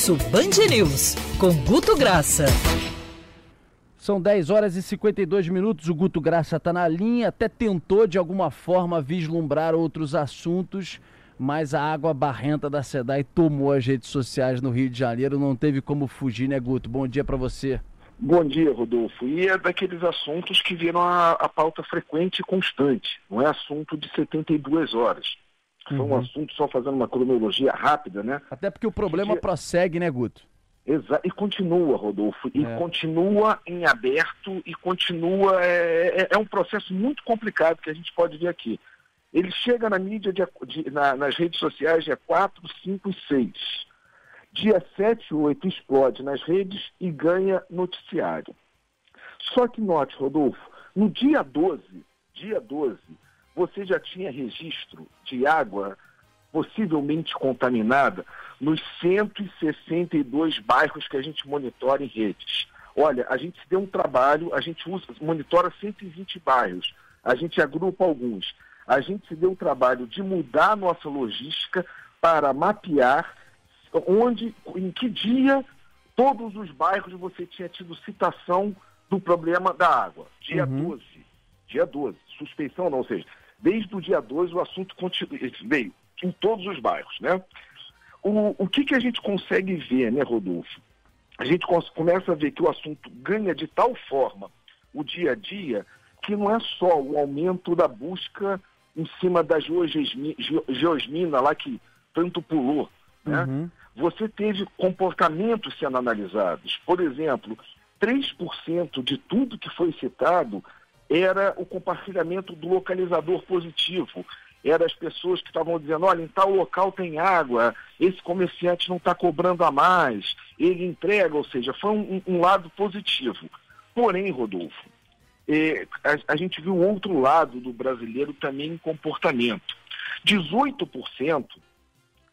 Almoço Band News, com Guto Graça. São 10 horas e 52 minutos. O Guto Graça está na linha, até tentou de alguma forma vislumbrar outros assuntos, mas a água barrenta da SEDAI tomou as redes sociais no Rio de Janeiro. Não teve como fugir, né, Guto? Bom dia para você. Bom dia, Rodolfo. E é daqueles assuntos que viram a, a pauta frequente e constante. Não é assunto de 72 horas. Foi um uhum. assunto, só fazendo uma cronologia rápida, né? Até porque o problema que... prossegue, né, Guto? Exa e continua, Rodolfo, e é. continua em aberto e continua. É, é, é, um processo muito complicado que a gente pode ver aqui. Ele chega na mídia, de, de, na, nas redes sociais dia 4, 5 e 6. Dia 7 e 8 explode nas redes e ganha noticiário. Só que note, Rodolfo, no dia 12, dia 12, você já tinha registro de água possivelmente contaminada nos 162 bairros que a gente monitora em redes. Olha, a gente deu um trabalho, a gente usa, monitora 120 bairros, a gente agrupa alguns. A gente se deu o trabalho de mudar a nossa logística para mapear onde, em que dia todos os bairros você tinha tido citação do problema da água. Dia uhum. 12. Dia 12. Suspeição não, ou seja, desde o dia 12 o assunto continua, veio em todos os bairros, né? O, o que, que a gente consegue ver, né, Rodolfo? A gente começa a ver que o assunto ganha de tal forma o dia a dia que não é só o aumento da busca em cima da geosmina lá que tanto pulou, né? Uhum. Você teve comportamentos sendo analisados. Por exemplo, 3% de tudo que foi citado era o compartilhamento do localizador positivo. Era as pessoas que estavam dizendo, olha, em tal local tem água, esse comerciante não está cobrando a mais, ele entrega, ou seja, foi um, um lado positivo. Porém, Rodolfo, eh, a, a gente viu outro lado do brasileiro também em comportamento. 18%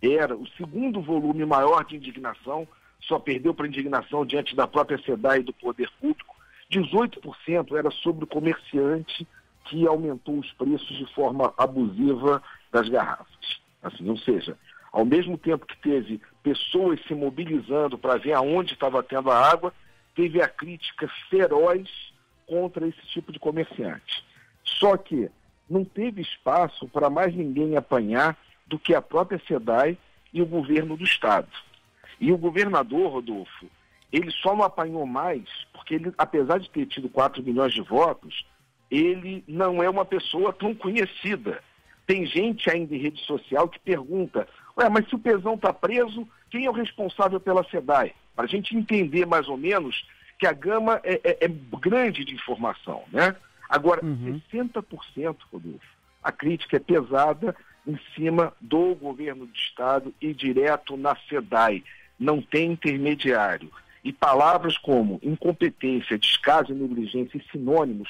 era o segundo volume maior de indignação, só perdeu para indignação diante da própria SEDAI e do poder público, 18% era sobre o comerciante que aumentou os preços de forma abusiva das garrafas. Assim, ou seja, ao mesmo tempo que teve pessoas se mobilizando para ver aonde estava tendo a água, teve a crítica feroz contra esse tipo de comerciante. Só que não teve espaço para mais ninguém apanhar do que a própria SEDAI e o governo do Estado. E o governador, Rodolfo, ele só não apanhou mais porque ele, apesar de ter tido 4 milhões de votos, ele não é uma pessoa tão conhecida. Tem gente ainda em rede social que pergunta, ué, mas se o Pezão está preso, quem é o responsável pela SEDAI? Para a gente entender mais ou menos que a gama é, é, é grande de informação, né? Agora, uhum. 60%, Rodolfo, a crítica é pesada em cima do governo do Estado e direto na SEDAI. Não tem intermediário. E palavras como incompetência, descaso e negligência e sinônimos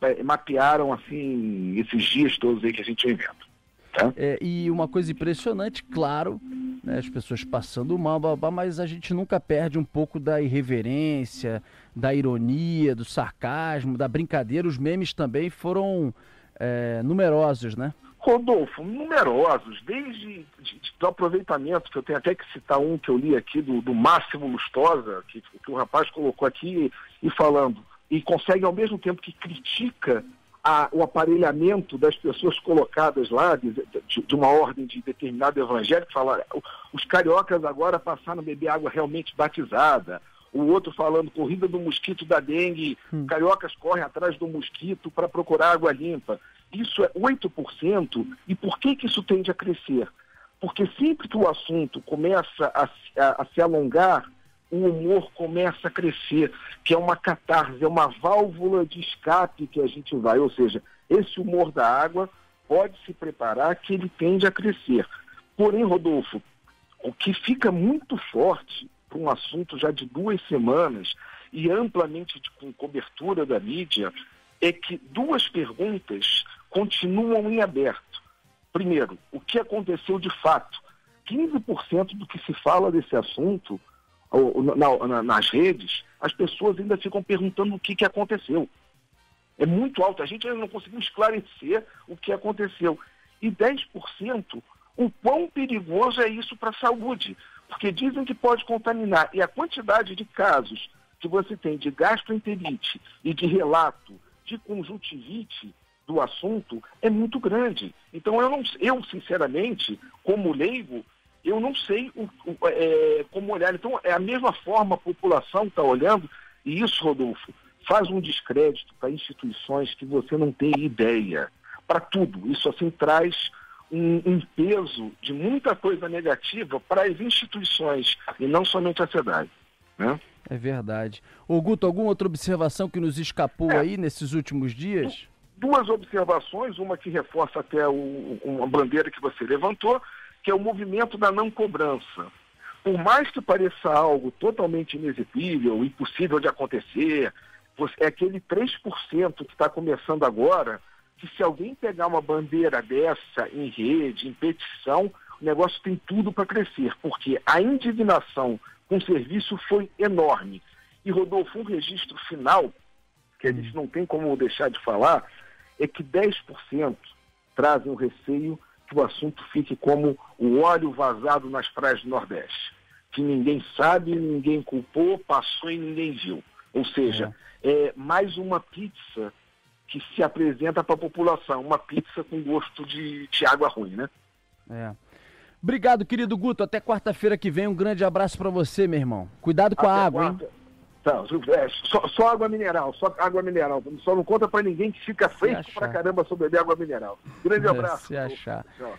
é, mapearam assim esses dias todos aí que a gente vendo. Tá? É, e uma coisa impressionante, claro, né, as pessoas passando mal, mas a gente nunca perde um pouco da irreverência, da ironia, do sarcasmo, da brincadeira. Os memes também foram é, numerosos, né? Rodolfo, numerosos, desde de, de, do aproveitamento, que eu tenho até que citar um que eu li aqui, do, do Máximo Lustosa, que, que o rapaz colocou aqui e falando, e consegue ao mesmo tempo que critica a, o aparelhamento das pessoas colocadas lá, de, de, de uma ordem de determinado evangélico, falar os cariocas agora passaram a beber água realmente batizada, o outro falando corrida do mosquito da dengue, hum. cariocas correm atrás do mosquito para procurar água limpa. Isso é 8%. E por que, que isso tende a crescer? Porque sempre que o assunto começa a, a, a se alongar, o humor começa a crescer, que é uma catarse, é uma válvula de escape que a gente vai. Ou seja, esse humor da água pode se preparar que ele tende a crescer. Porém, Rodolfo, o que fica muito forte para um assunto já de duas semanas e amplamente de, com cobertura da mídia é que duas perguntas continuam em aberto. Primeiro, o que aconteceu de fato? 15% do que se fala desse assunto ou, na, na, nas redes, as pessoas ainda ficam perguntando o que, que aconteceu. É muito alto, a gente ainda não conseguiu esclarecer o que aconteceu. E 10%, o quão perigoso é isso para a saúde? porque dizem que pode contaminar. E a quantidade de casos que você tem de gastroenterite e de relato de conjuntivite do assunto é muito grande. Então eu não, eu sinceramente, como leigo, eu não sei o, o, é, como olhar. Então é a mesma forma a população está olhando e isso, Rodolfo, faz um descrédito para instituições que você não tem ideia. Para tudo. Isso assim traz um, um, peso de muita coisa negativa para as instituições e não somente a SEDAI. Né? É verdade. Ô Guto, alguma outra observação que nos escapou é, aí nesses últimos dias? Duas observações, uma que reforça até o, uma bandeira que você levantou, que é o movimento da não cobrança. Por mais que pareça algo totalmente inexequível, impossível de acontecer, é aquele 3% que está começando agora, que se alguém pegar uma bandeira dessa em rede, em petição, o negócio tem tudo para crescer, porque a indignação com o serviço foi enorme. E, Rodolfo, um registro final, que a gente não tem como deixar de falar, é que 10% trazem o receio que o assunto fique como o óleo vazado nas praias do Nordeste. Que ninguém sabe, ninguém culpou, passou e ninguém viu. Ou seja, é, é mais uma pizza que se apresenta para a população, uma pizza com gosto de, de água ruim, né? É. Obrigado, querido Guto. Até quarta-feira que vem. Um grande abraço para você, meu irmão. Cuidado com Até a água, quarta. hein? Tá, é, só, só, água mineral, só água mineral. Só não conta para ninguém que fica fresco pra caramba sobre beber água mineral. Grande é, abraço. Se achar. Tchau.